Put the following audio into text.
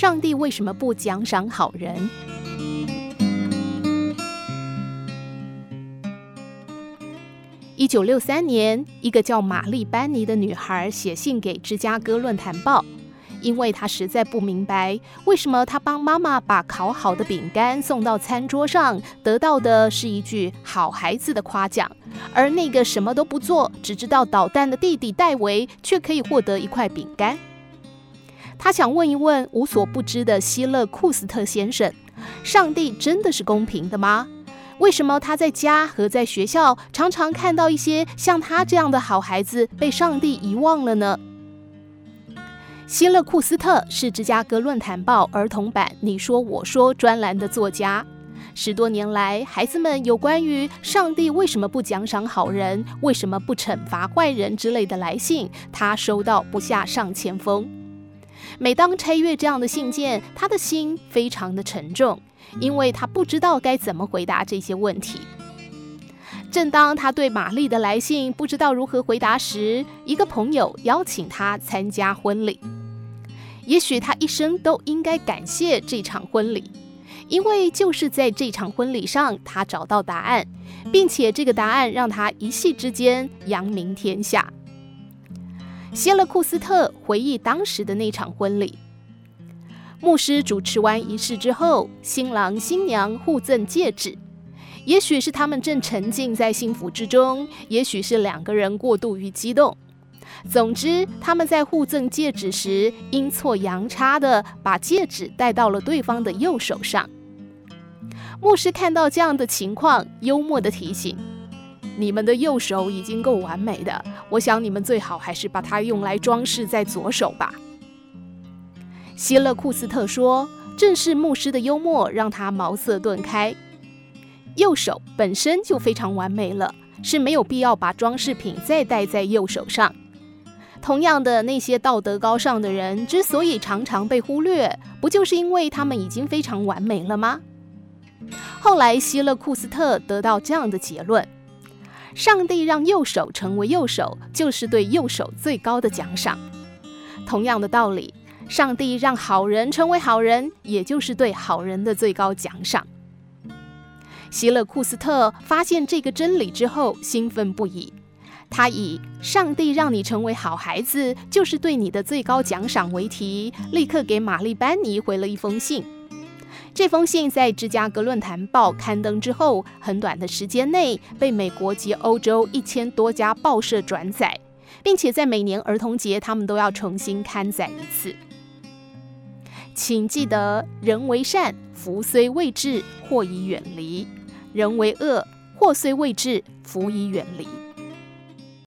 上帝为什么不奖赏好人？一九六三年，一个叫玛丽·班尼的女孩写信给芝加哥论坛报，因为她实在不明白为什么她帮妈妈把烤好的饼干送到餐桌上，得到的是一句“好孩子”的夸奖，而那个什么都不做、只知道捣蛋的弟弟戴维却可以获得一块饼干。他想问一问无所不知的希勒库斯特先生：上帝真的是公平的吗？为什么他在家和在学校常常看到一些像他这样的好孩子被上帝遗忘了呢？希勒库斯特是芝加哥论坛报儿童版“你说我说”专栏的作家。十多年来，孩子们有关于上帝为什么不奖赏好人、为什么不惩罚坏人之类的来信，他收到不下上千封。每当拆阅这样的信件，他的心非常的沉重。因为他不知道该怎么回答这些问题。正当他对玛丽的来信不知道如何回答时，一个朋友邀请他参加婚礼。也许他一生都应该感谢这场婚礼，因为就是在这场婚礼上，他找到答案，并且这个答案让他一夕之间扬名天下。希勒库斯特回忆当时的那场婚礼。牧师主持完仪式之后，新郎新娘互赠戒指。也许是他们正沉浸在幸福之中，也许是两个人过度于激动。总之，他们在互赠戒指时，阴错阳差的把戒指戴到了对方的右手上。牧师看到这样的情况，幽默的提醒：“你们的右手已经够完美的，我想你们最好还是把它用来装饰在左手吧。”希勒库斯特说：“正是牧师的幽默让他茅塞顿开。右手本身就非常完美了，是没有必要把装饰品再戴在右手上。同样的，那些道德高尚的人之所以常常被忽略，不就是因为他们已经非常完美了吗？”后来，希勒库斯特得到这样的结论：上帝让右手成为右手，就是对右手最高的奖赏。同样的道理。上帝让好人成为好人，也就是对好人的最高奖赏。希勒库斯特发现这个真理之后，兴奋不已。他以“上帝让你成为好孩子，就是对你的最高奖赏”为题，立刻给玛丽·班尼回了一封信。这封信在芝加哥论坛报刊登之后，很短的时间内被美国及欧洲一千多家报社转载，并且在每年儿童节，他们都要重新刊载一次。请记得，人为善，福虽未至，祸已远离；人为恶，祸虽未至，福已远离。